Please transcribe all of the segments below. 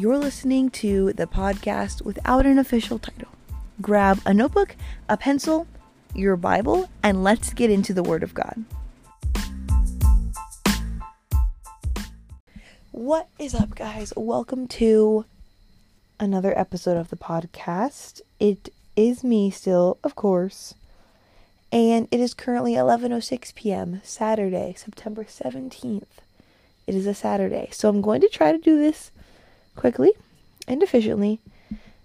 You're listening to the podcast without an official title. Grab a notebook, a pencil, your Bible, and let's get into the Word of God. What is up, guys? Welcome to another episode of the podcast. It is me still, of course. And it is currently 11:06 p.m. Saturday, September 17th. It is a Saturday. So I'm going to try to do this quickly and efficiently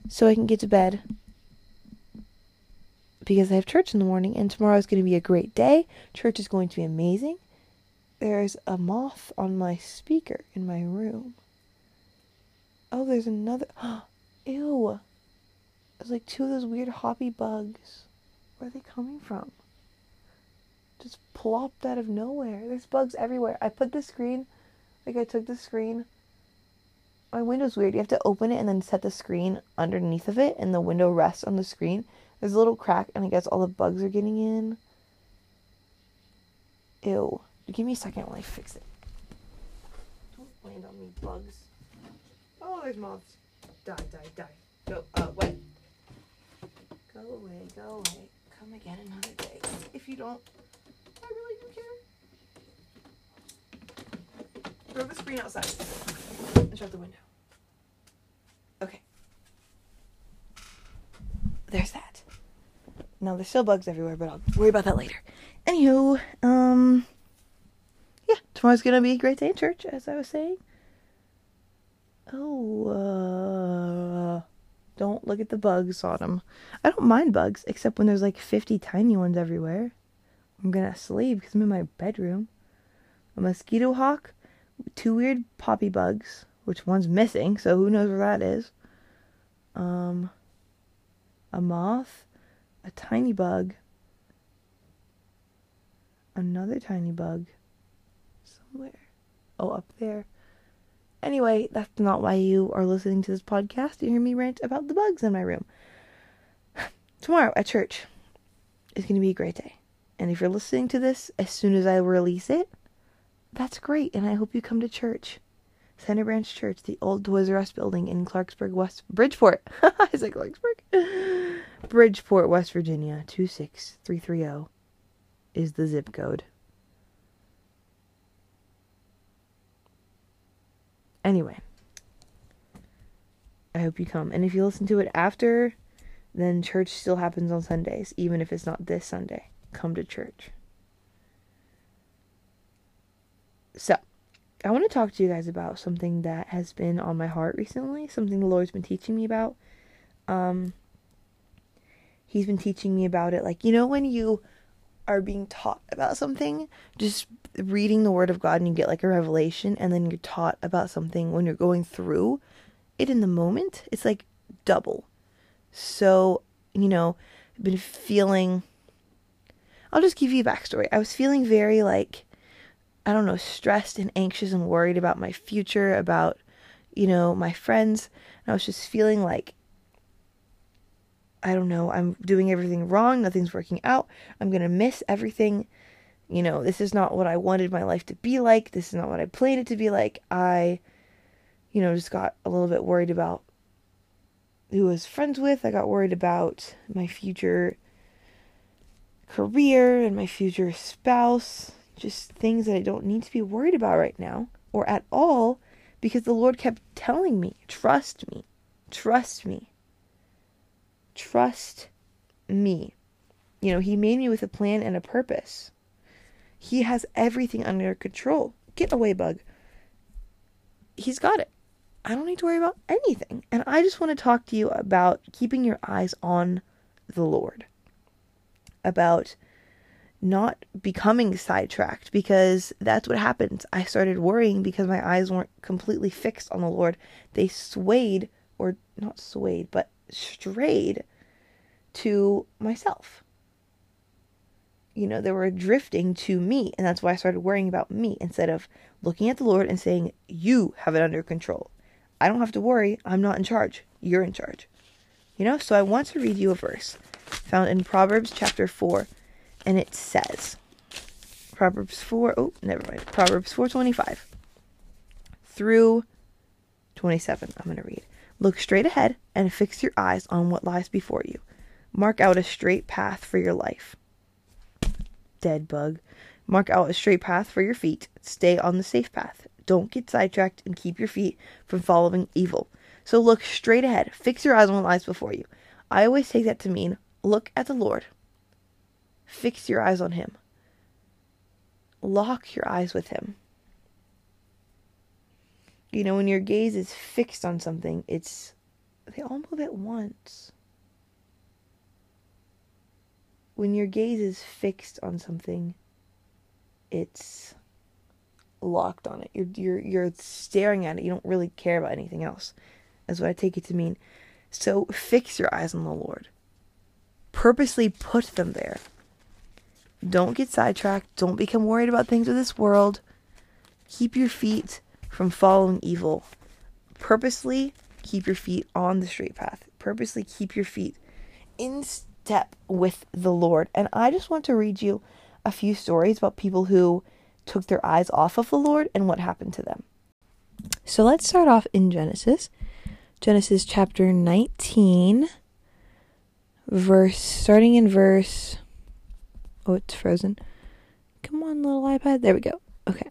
so I can get to bed because I have church in the morning and tomorrow is going to be a great day. Church is going to be amazing. There's a moth on my speaker in my room. Oh, there's another. Ew. There's like two of those weird hoppy bugs. Where are they coming from? Just plopped out of nowhere. There's bugs everywhere. I put the screen, like I took the screen. My window's weird. You have to open it and then set the screen underneath of it, and the window rests on the screen. There's a little crack, and I guess all the bugs are getting in. Ew. Give me a second while I fix it. Don't land on me, bugs. Oh, there's moths. Die, die, die. Go, uh, wait. Go away, go away. Come again another day. If you don't, I really do care. Throw the screen outside and shut the window. Okay. There's that. Now there's still bugs everywhere, but I'll worry about that later. Anywho, um, yeah, tomorrow's gonna be a great day in church, as I was saying. Oh, uh, don't look at the bugs on them. I don't mind bugs, except when there's like 50 tiny ones everywhere. I'm gonna sleep because I'm in my bedroom. A mosquito hawk, two weird poppy bugs, which one's missing, so who knows where that is. Um, a moth, a tiny bug, another tiny bug, somewhere. Oh, up there. Anyway, that's not why you are listening to this podcast. You hear me rant about the bugs in my room. Tomorrow at church is going to be a great day. And if you're listening to this as soon as I release it, that's great. And I hope you come to church. Center Branch Church, the old Toys R Us building in Clarksburg, West Bridgeport. Is it Clarksburg? Bridgeport, West Virginia, 26330 is the zip code. Anyway, I hope you come. And if you listen to it after, then church still happens on Sundays, even if it's not this Sunday. Come to church. So, I want to talk to you guys about something that has been on my heart recently, something the Lord's been teaching me about. Um, he's been teaching me about it. Like, you know, when you are being taught about something, just reading the Word of God and you get like a revelation, and then you're taught about something when you're going through it in the moment, it's like double. So, you know, I've been feeling. I'll just give you a backstory. I was feeling very like, I don't know, stressed and anxious and worried about my future, about, you know, my friends. And I was just feeling like I don't know, I'm doing everything wrong, nothing's working out, I'm gonna miss everything. You know, this is not what I wanted my life to be like, this is not what I planned it to be like. I, you know, just got a little bit worried about who I was friends with, I got worried about my future career and my future spouse, just things that I don't need to be worried about right now or at all because the Lord kept telling me, trust me, trust me. Trust me. You know, He made me with a plan and a purpose. He has everything under control. Get away, bug. He's got it. I don't need to worry about anything. And I just want to talk to you about keeping your eyes on the Lord, about not becoming sidetracked because that's what happens. I started worrying because my eyes weren't completely fixed on the Lord. They swayed, or not swayed, but strayed to myself. You know, they were drifting to me, and that's why I started worrying about me instead of looking at the Lord and saying, You have it under control. I don't have to worry. I'm not in charge. You're in charge. You know, so I want to read you a verse found in Proverbs chapter 4, and it says, Proverbs 4, oh, never mind. Proverbs 4:25 through 27. I'm going to read. Look straight ahead and fix your eyes on what lies before you. Mark out a straight path for your life. Dead bug. Mark out a straight path for your feet. Stay on the safe path. Don't get sidetracked and keep your feet from following evil. So look straight ahead. Fix your eyes on what lies before you. I always take that to mean look at the Lord. Fix your eyes on Him. Lock your eyes with Him. You know, when your gaze is fixed on something, it's. They all move at once. When your gaze is fixed on something, it's locked on it. You're you're you're staring at it. You don't really care about anything else. That's what I take it to mean. So fix your eyes on the Lord. Purposely put them there. Don't get sidetracked. Don't become worried about things of this world. Keep your feet from following evil. Purposely keep your feet on the straight path. Purposely keep your feet in step with the Lord. And I just want to read you a few stories about people who took their eyes off of the Lord and what happened to them. So let's start off in Genesis. Genesis chapter 19, verse, starting in verse. Oh, it's frozen. Come on, little iPad. There we go. Okay.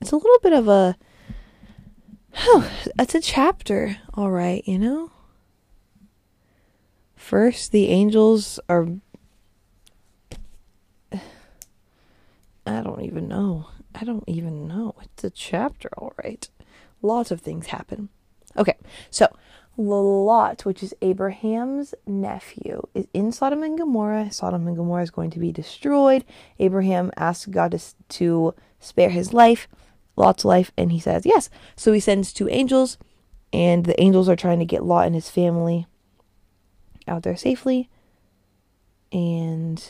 It's a little bit of a. Oh, it's a chapter, all right, you know? First, the angels are. I don't even know. I don't even know. It's a chapter, all right. Lots of things happen. Okay, so Lot, which is Abraham's nephew, is in Sodom and Gomorrah. Sodom and Gomorrah is going to be destroyed. Abraham asks God to, to spare his life, Lot's life, and he says yes. So he sends two angels, and the angels are trying to get Lot and his family out there safely. And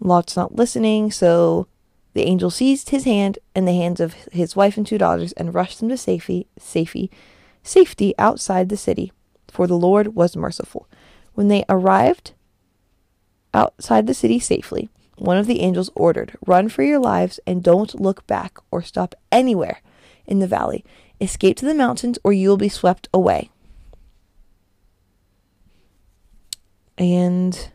Lot's not listening, so the angel seized his hand and the hands of his wife and two daughters and rushed them to safety, safety, safety outside the city, for the Lord was merciful. When they arrived outside the city safely, one of the angels ordered, Run for your lives and don't look back or stop anywhere in the valley. Escape to the mountains or you will be swept away. And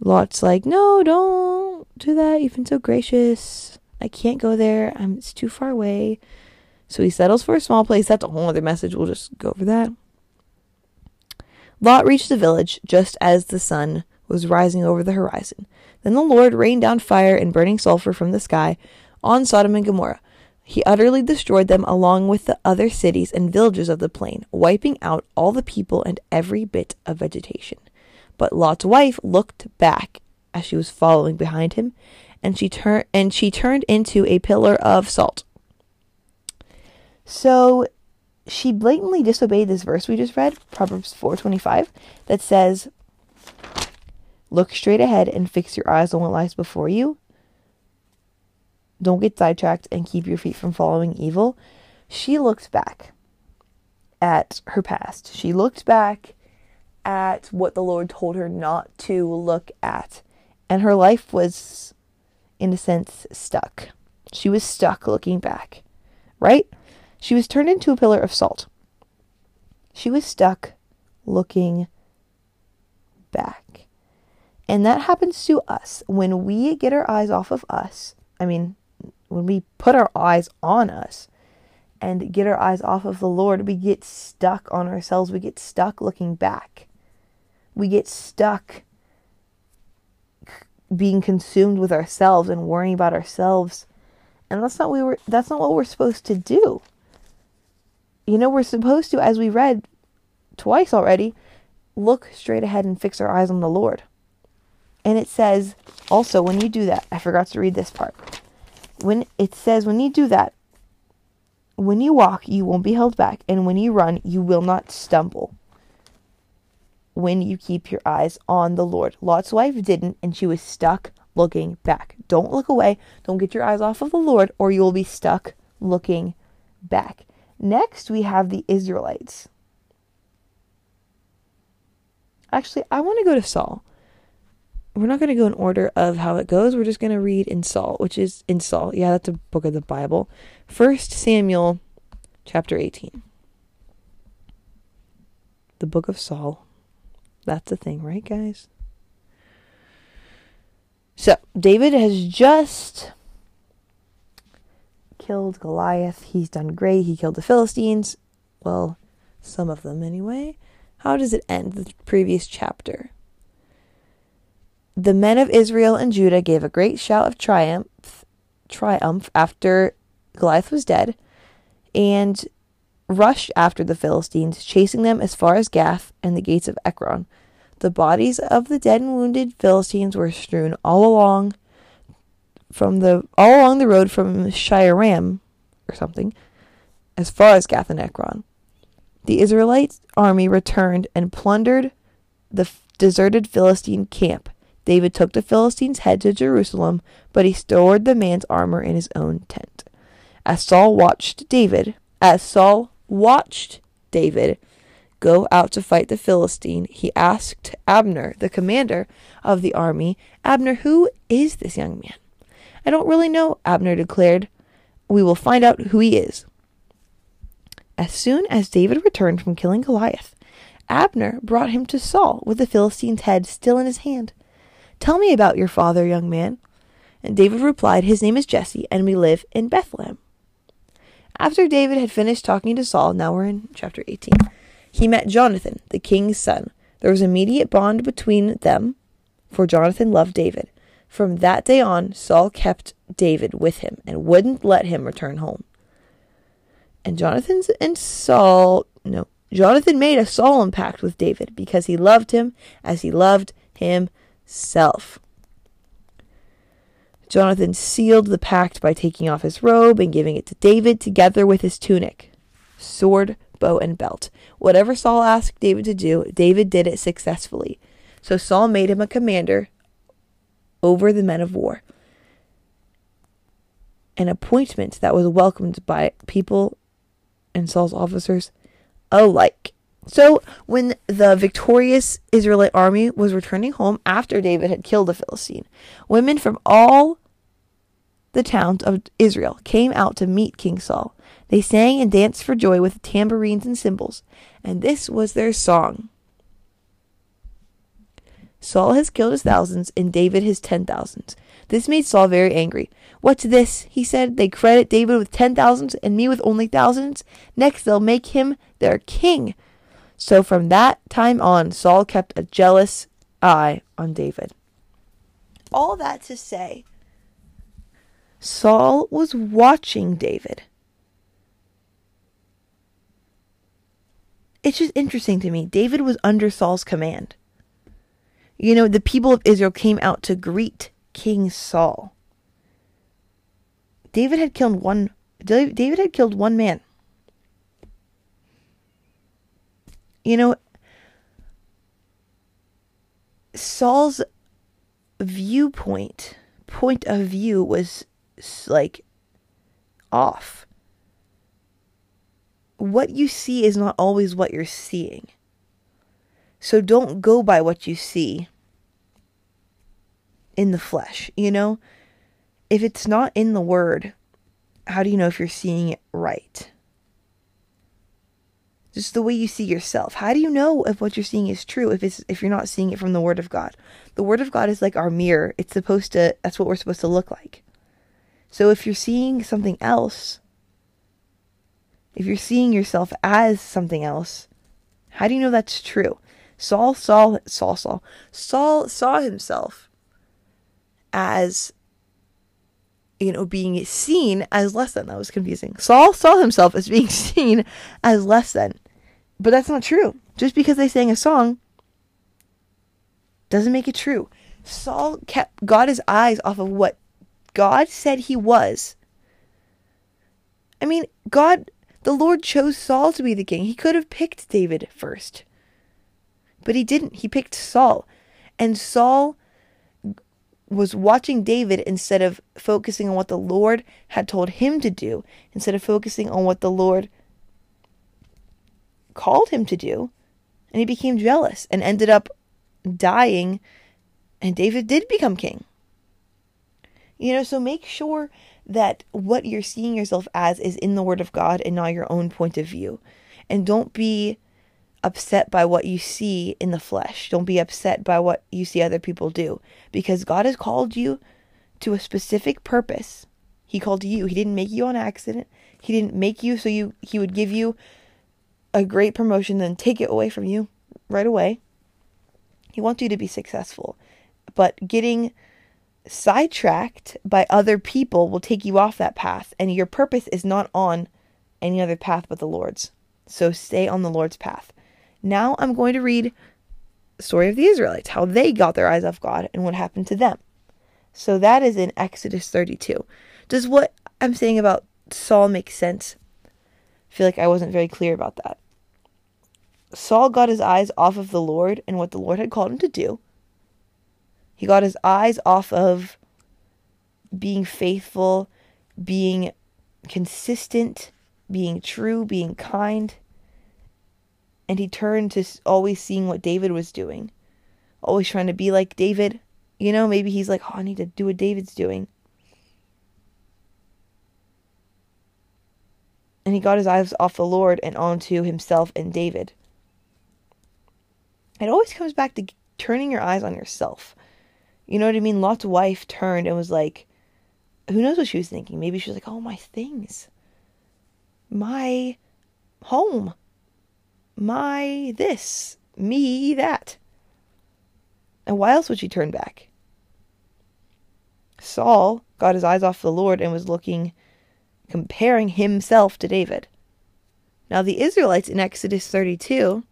Lot's like, no, don't do that. You've been so gracious. I can't go there. I'm, it's too far away. So he settles for a small place. That's a whole other message. We'll just go over that. Lot reached the village just as the sun was rising over the horizon. Then the Lord rained down fire and burning sulfur from the sky on Sodom and Gomorrah. He utterly destroyed them along with the other cities and villages of the plain, wiping out all the people and every bit of vegetation. But Lot's wife looked back as she was following behind him, and she turned and she turned into a pillar of salt. So she blatantly disobeyed this verse we just read, Proverbs 4:25, that says, "Look straight ahead and fix your eyes on what lies before you. Don't get sidetracked and keep your feet from following evil." She looked back at her past. She looked back at what the Lord told her not to look at. And her life was, in a sense, stuck. She was stuck looking back, right? She was turned into a pillar of salt. She was stuck looking back. And that happens to us when we get our eyes off of us. I mean, when we put our eyes on us and get our eyes off of the Lord, we get stuck on ourselves. We get stuck looking back we get stuck being consumed with ourselves and worrying about ourselves. And that's not we were that's not what we're supposed to do. You know, we're supposed to, as we read twice already, look straight ahead and fix our eyes on the Lord. And it says also when you do that, I forgot to read this part. When it says when you do that, when you walk, you won't be held back, and when you run, you will not stumble when you keep your eyes on the Lord. Lot's wife didn't, and she was stuck looking back. Don't look away. Don't get your eyes off of the Lord, or you will be stuck looking back. Next, we have the Israelites. Actually, I want to go to Saul. We're not going to go in order of how it goes. We're just going to read in Saul, which is in Saul. Yeah, that's a book of the Bible. First Samuel chapter 18. The book of Saul. That's the thing, right, guys? So, David has just killed Goliath. He's done great. He killed the Philistines. Well, some of them anyway. How does it end, the previous chapter? The men of Israel and Judah gave a great shout of triumph, triumph after Goliath was dead, and rushed after the Philistines, chasing them as far as Gath and the gates of Ekron. The bodies of the dead and wounded Philistines were strewn all along from the all along the road from Shaaraim or something as far as Gath and Ekron. The Israelite army returned and plundered the deserted Philistine camp. David took the Philistine's head to Jerusalem, but he stored the man's armor in his own tent. As Saul watched David, as Saul watched David go out to fight the Philistine, he asked Abner, the commander of the army, Abner, who is this young man? I don't really know, Abner declared. We will find out who he is. As soon as David returned from killing Goliath, Abner brought him to Saul with the Philistine's head still in his hand. Tell me about your father, young man. And David replied, His name is Jesse, and we live in Bethlehem. After David had finished talking to Saul, now we're in chapter 18, he met Jonathan, the king's son. There was an immediate bond between them, for Jonathan loved David. From that day on, Saul kept David with him and wouldn't let him return home. And Jonathan and Saul, no, Jonathan made a solemn pact with David because he loved him as he loved himself. Jonathan sealed the pact by taking off his robe and giving it to David together with his tunic, sword, bow, and belt. Whatever Saul asked David to do, David did it successfully. So Saul made him a commander over the men of war. An appointment that was welcomed by people and Saul's officers alike. So, when the victorious Israelite army was returning home after David had killed a Philistine, women from all the towns of Israel came out to meet King Saul. They sang and danced for joy with tambourines and cymbals, and this was their song. Saul has killed his thousands, and David his ten thousands. This made Saul very angry. What's this? he said. They credit David with ten thousands and me with only thousands. Next, they'll make him their king. So from that time on, Saul kept a jealous eye on David. All that to say, Saul was watching David. It's just interesting to me. David was under Saul's command. You know, the people of Israel came out to greet King Saul. David had killed one David had killed one man. You know, Saul's viewpoint, point of view was like off. What you see is not always what you're seeing. So don't go by what you see in the flesh, you know? If it's not in the word, how do you know if you're seeing it right? Just the way you see yourself. How do you know if what you're seeing is true if it's if you're not seeing it from the word of God? The word of God is like our mirror. It's supposed to that's what we're supposed to look like. So if you're seeing something else, if you're seeing yourself as something else, how do you know that's true? Saul saw Saul Saul Saul saw himself as you know being seen as less than. That was confusing. Saul saw himself as being seen as less than. But that's not true. Just because they sang a song doesn't make it true. Saul kept got his eyes off of what God said he was. I mean, God, the Lord chose Saul to be the king. He could have picked David first. But he didn't. He picked Saul. And Saul was watching David instead of focusing on what the Lord had told him to do, instead of focusing on what the Lord called him to do. And he became jealous and ended up dying And David did become king. You know, so make sure that what you're seeing yourself as is in the Word of God and not your own point of view. And don't be upset by what you see in the flesh. Don't be upset by what you see other people do because God has called you to a specific purpose. He called you. He didn't make you on accident. He didn't make you so you he would give you a great promotion then take it away from you right away. He wants you to be successful. But getting sidetracked by other people will take you off that path and your purpose is not on any other path but the Lord's. So stay on the Lord's path. Now I'm going to read the story of the Israelites, how they got their eyes off God and what happened to them. So that is in Exodus 32. Does what I'm saying about Saul make sense? I feel like I wasn't very clear about that. Saul got his eyes off of the Lord and what the Lord had called him to do. He got his eyes off of being faithful, being consistent, being true, being kind. And he turned to always seeing what David was doing, always trying to be like David. You know, maybe he's like, oh, I need to do what David's doing. And he got his eyes off the Lord and onto himself and David. It always comes back to turning your eyes on yourself. You know what I mean? Lot's wife turned and was like, who knows what she was thinking? Maybe she was like, oh, my things, my home, my this, me that. And why else would she turn back? Saul got his eyes off the Lord and was looking, comparing himself to David. Now, the Israelites in Exodus 32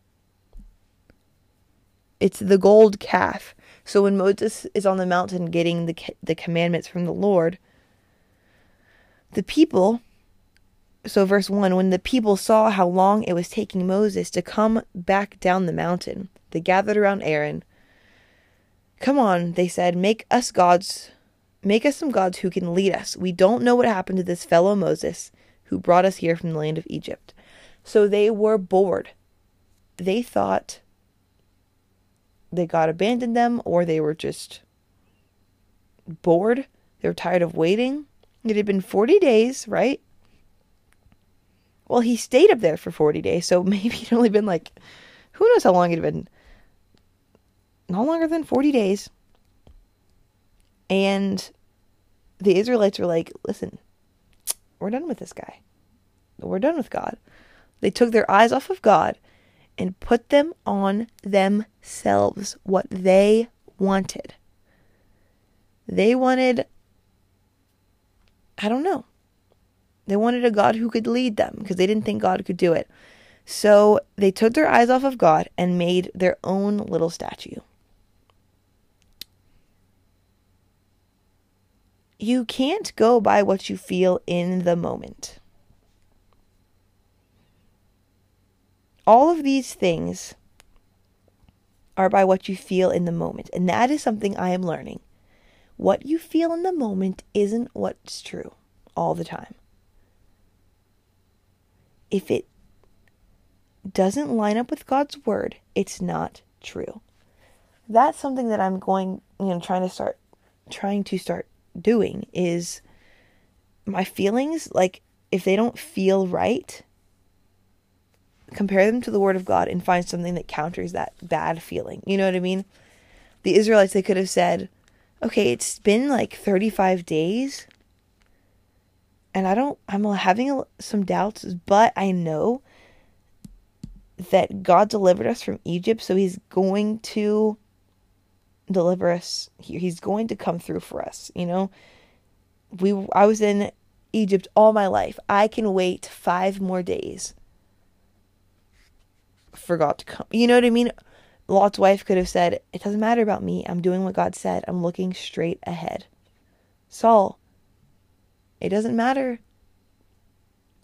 it's the gold calf. So when Moses is on the mountain getting the the commandments from the Lord, the people so verse 1 when the people saw how long it was taking Moses to come back down the mountain, they gathered around Aaron. Come on, they said, make us gods. Make us some gods who can lead us. We don't know what happened to this fellow Moses who brought us here from the land of Egypt. So they were bored. They thought they got abandoned them or they were just bored. They were tired of waiting. It had been 40 days, right? Well, he stayed up there for 40 days, so maybe would only been like, who knows how long had been? No longer than 40 days. And the Israelites were like, listen, we're done with this guy. We're done with God. They took their eyes off of God and put them on themselves, what they wanted. They wanted, I don't know, they wanted a God who could lead them because they didn't think God could do it. So they took their eyes off of God and made their own little statue. You can't go by what you feel in the moment. all of these things are by what you feel in the moment. And that is something I am learning. What you feel in the moment isn't what's true all the time. If it doesn't line up with God's word, it's not true. That's something that I'm going, you know, trying to start trying to start doing is my feelings like if they don't feel right, compare them to the word of God and find something that counters that bad feeling. You know what I mean? The Israelites, they could have said, okay, it's been like 35 days and I don't, I'm having some doubts, but I know that God delivered us from Egypt, so He's going to deliver us here. He's going to come through for us. You know, we, I was in Egypt all my life. I can wait five more days forgot to come. You know what I mean? Lot's wife could have said, It doesn't matter about me. I'm doing what God said. I'm looking straight ahead. Saul, it doesn't matter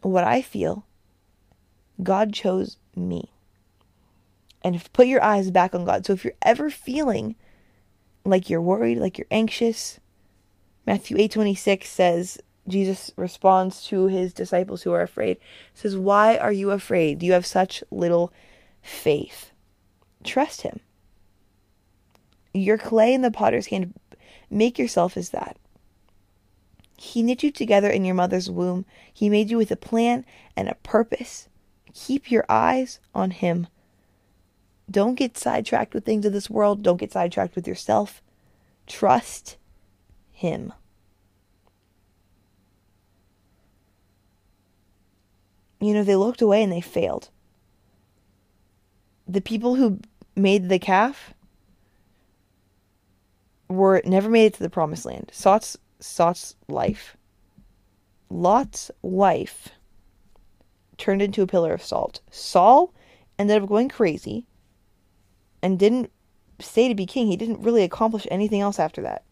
what I feel. God chose me. And if put your eyes back on God. So if you're ever feeling like you're worried, like you're anxious, Matthew 8:26 says Jesus responds to his disciples who are afraid. Says, "Why are you afraid? Do you have such little faith. Trust Him. You're clay in the potter's hand. Make yourself as that. He knit you together in your mother's womb. He made you with a plan and a purpose. Keep your eyes on Him. Don't get sidetracked with things of this world. Don't get sidetracked with yourself. Trust Him. You know, they looked away and they failed. The people who made the calf were never made it to the promised land. Sot's Sot's life. Lot's wife turned into a pillar of salt. Saul ended up going crazy and didn't stay to be king. He didn't really accomplish anything else after that.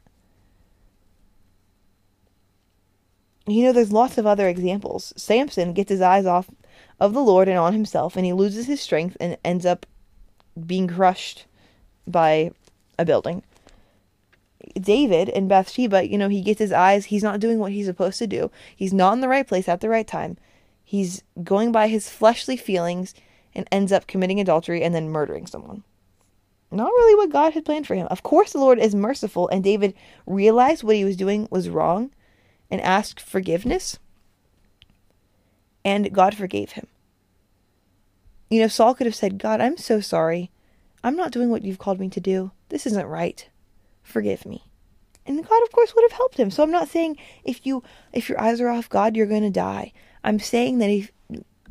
You know, there's lots of other examples. Samson gets his eyes off of the Lord and on himself, and he loses his strength and ends up being crushed by a building. David and Bathsheba, you know, he gets his eyes, he's not doing what he's supposed to do. He's not in the right place at the right time. He's going by his fleshly feelings and ends up committing adultery and then murdering someone. Not really what God had planned for him. Of course, the Lord is merciful, and David realized what he was doing was wrong and asked forgiveness, and God forgave him. You know, Saul could have said, God, I'm so sorry. I'm not doing what you've called me to do. This isn't right forgive me. And God of course would have helped him. So I'm not saying if you if your eyes are off God, you're going to die. I'm saying that if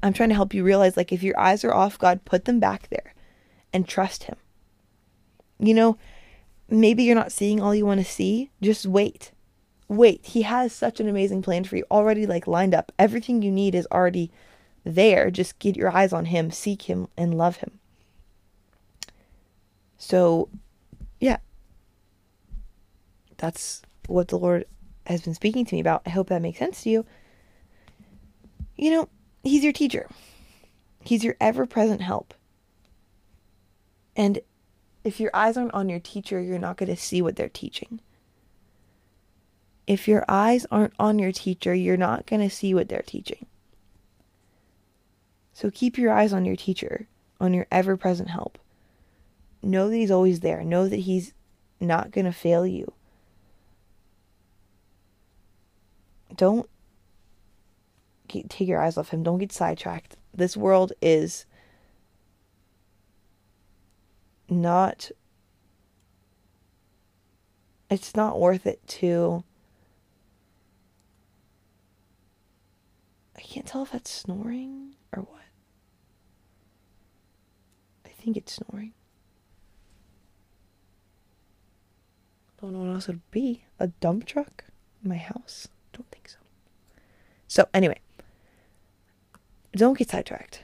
I'm trying to help you realize like if your eyes are off God, put them back there and trust him. You know, maybe you're not seeing all you want to see, just wait. Wait. He has such an amazing plan for you already like lined up. Everything you need is already there. Just get your eyes on him, seek him and love him. So, yeah, that's what the Lord has been speaking to me about. I hope that makes sense to you. You know, He's your teacher, He's your ever present help. And if your eyes aren't on your teacher, you're not going to see what they're teaching. If your eyes aren't on your teacher, you're not going to see what they're teaching. So keep your eyes on your teacher, on your ever present help. Know that he's always there. Know that he's not going to fail you. Don't get, take your eyes off him. Don't get sidetracked. This world is not it's not worth it to I can't tell if that's snoring or what. I think it's snoring. Don't know what else it would be. A dump truck my house don't think so. So, anyway, don't get sidetracked.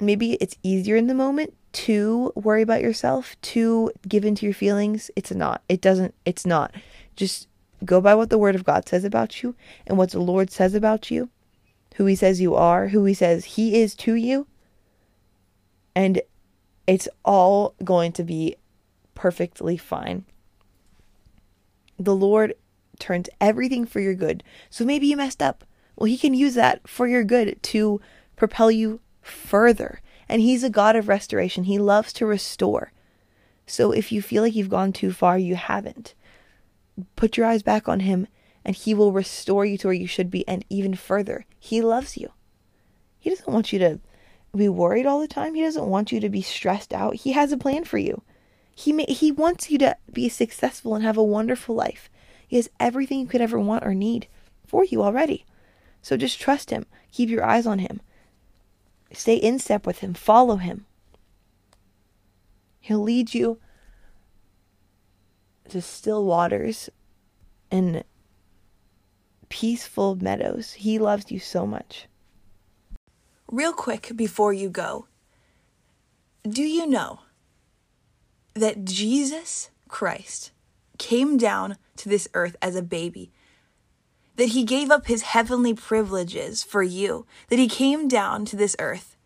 Maybe it's easier in the moment to worry about yourself, to give into your feelings. It's not. It doesn't, it's not. Just go by what the Word of God says about you and what the Lord says about you, who He says you are, who He says He is to you. And it's all going to be perfectly fine. The Lord turns everything for your good. So maybe you messed up. Well, He can use that for your good to propel you further. And He's a God of restoration, He loves to restore. So if you feel like you've gone too far, you haven't. Put your eyes back on Him, and He will restore you to where you should be and even further. He loves you. He doesn't want you to be worried all the time. He doesn't want you to be stressed out. He has a plan for you. He may, he wants you to be successful and have a wonderful life. He has everything you could ever want or need for you already. So just trust Him. Keep your eyes on Him. Stay in step with Him. Follow Him. He'll lead you to still waters and peaceful meadows. He loves you so much. Real quick before you go, do you know that Jesus Christ came down to this earth as a baby, that he gave up his heavenly privileges for you, that he came down to this earth.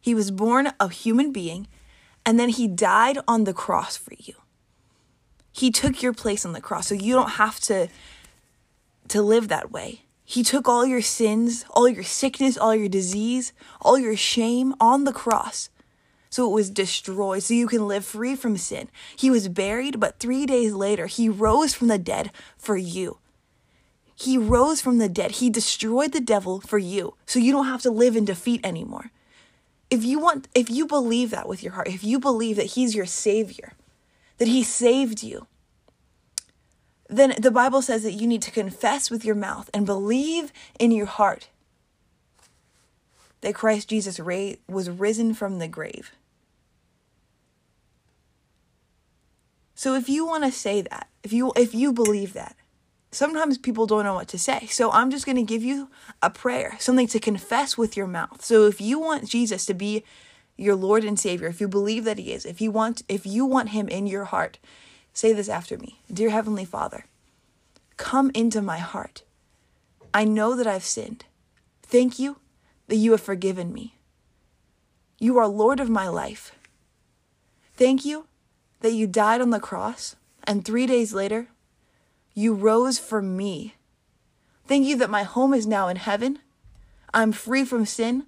He was born a human being, and then he died on the cross for you. He took your place on the cross, so you don't have to, to live that way. He took all your sins, all your sickness, all your disease, all your shame on the cross so it was destroyed, so you can live free from sin. He was buried, but three days later, he rose from the dead for you. He rose from the dead. He destroyed the devil for you, so you don't have to live in defeat anymore. If you want, if you believe that with your heart, if you believe that he's your savior, that he saved you, then the Bible says that you need to confess with your mouth and believe in your heart that Christ Jesus was risen from the grave. So if you want to say that, if you if you believe that, sometimes people don't know what to say. So I'm just going to give you a prayer, something to confess with your mouth. So if you want Jesus to be your Lord and Savior, if you believe that he is, if you want if you want him in your heart, say this after me. Dear heavenly Father, come into my heart. I know that I've sinned. Thank you that you have forgiven me. You are Lord of my life. Thank you that you died on the cross and three days later, you rose for me. Thank you that my home is now in heaven. I'm free from sin.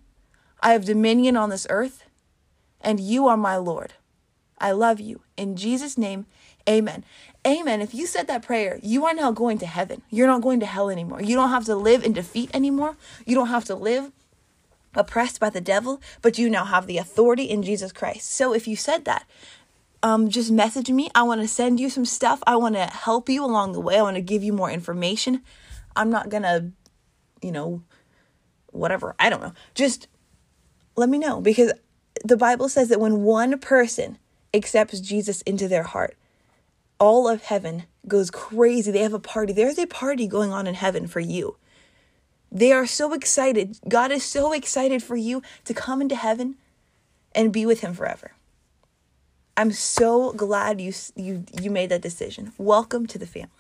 I have dominion on this earth, and you are my Lord. I love you. In Jesus' name, amen. Amen. If you said that prayer, you are now going to heaven. You're not going to hell anymore. You don't have to live in defeat anymore. You don't have to live oppressed by the devil, but you now have the authority in Jesus Christ. So if you said that, um, just message me. I want to send you some stuff. I want to help you along the way. I want to give you more information. I'm not going to, you know, whatever. I don't know. Just let me know because the Bible says that when one person accepts Jesus into their heart, all of heaven goes crazy. They have a party. There's a party going on in heaven for you. They are so excited. God is so excited for you to come into heaven and be with him forever. I'm so glad you you you made that decision. Welcome to the family.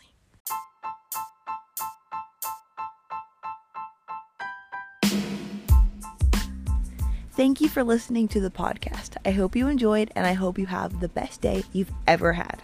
Thank you for listening to the podcast. I hope you enjoyed and I hope you have the best day you've ever had.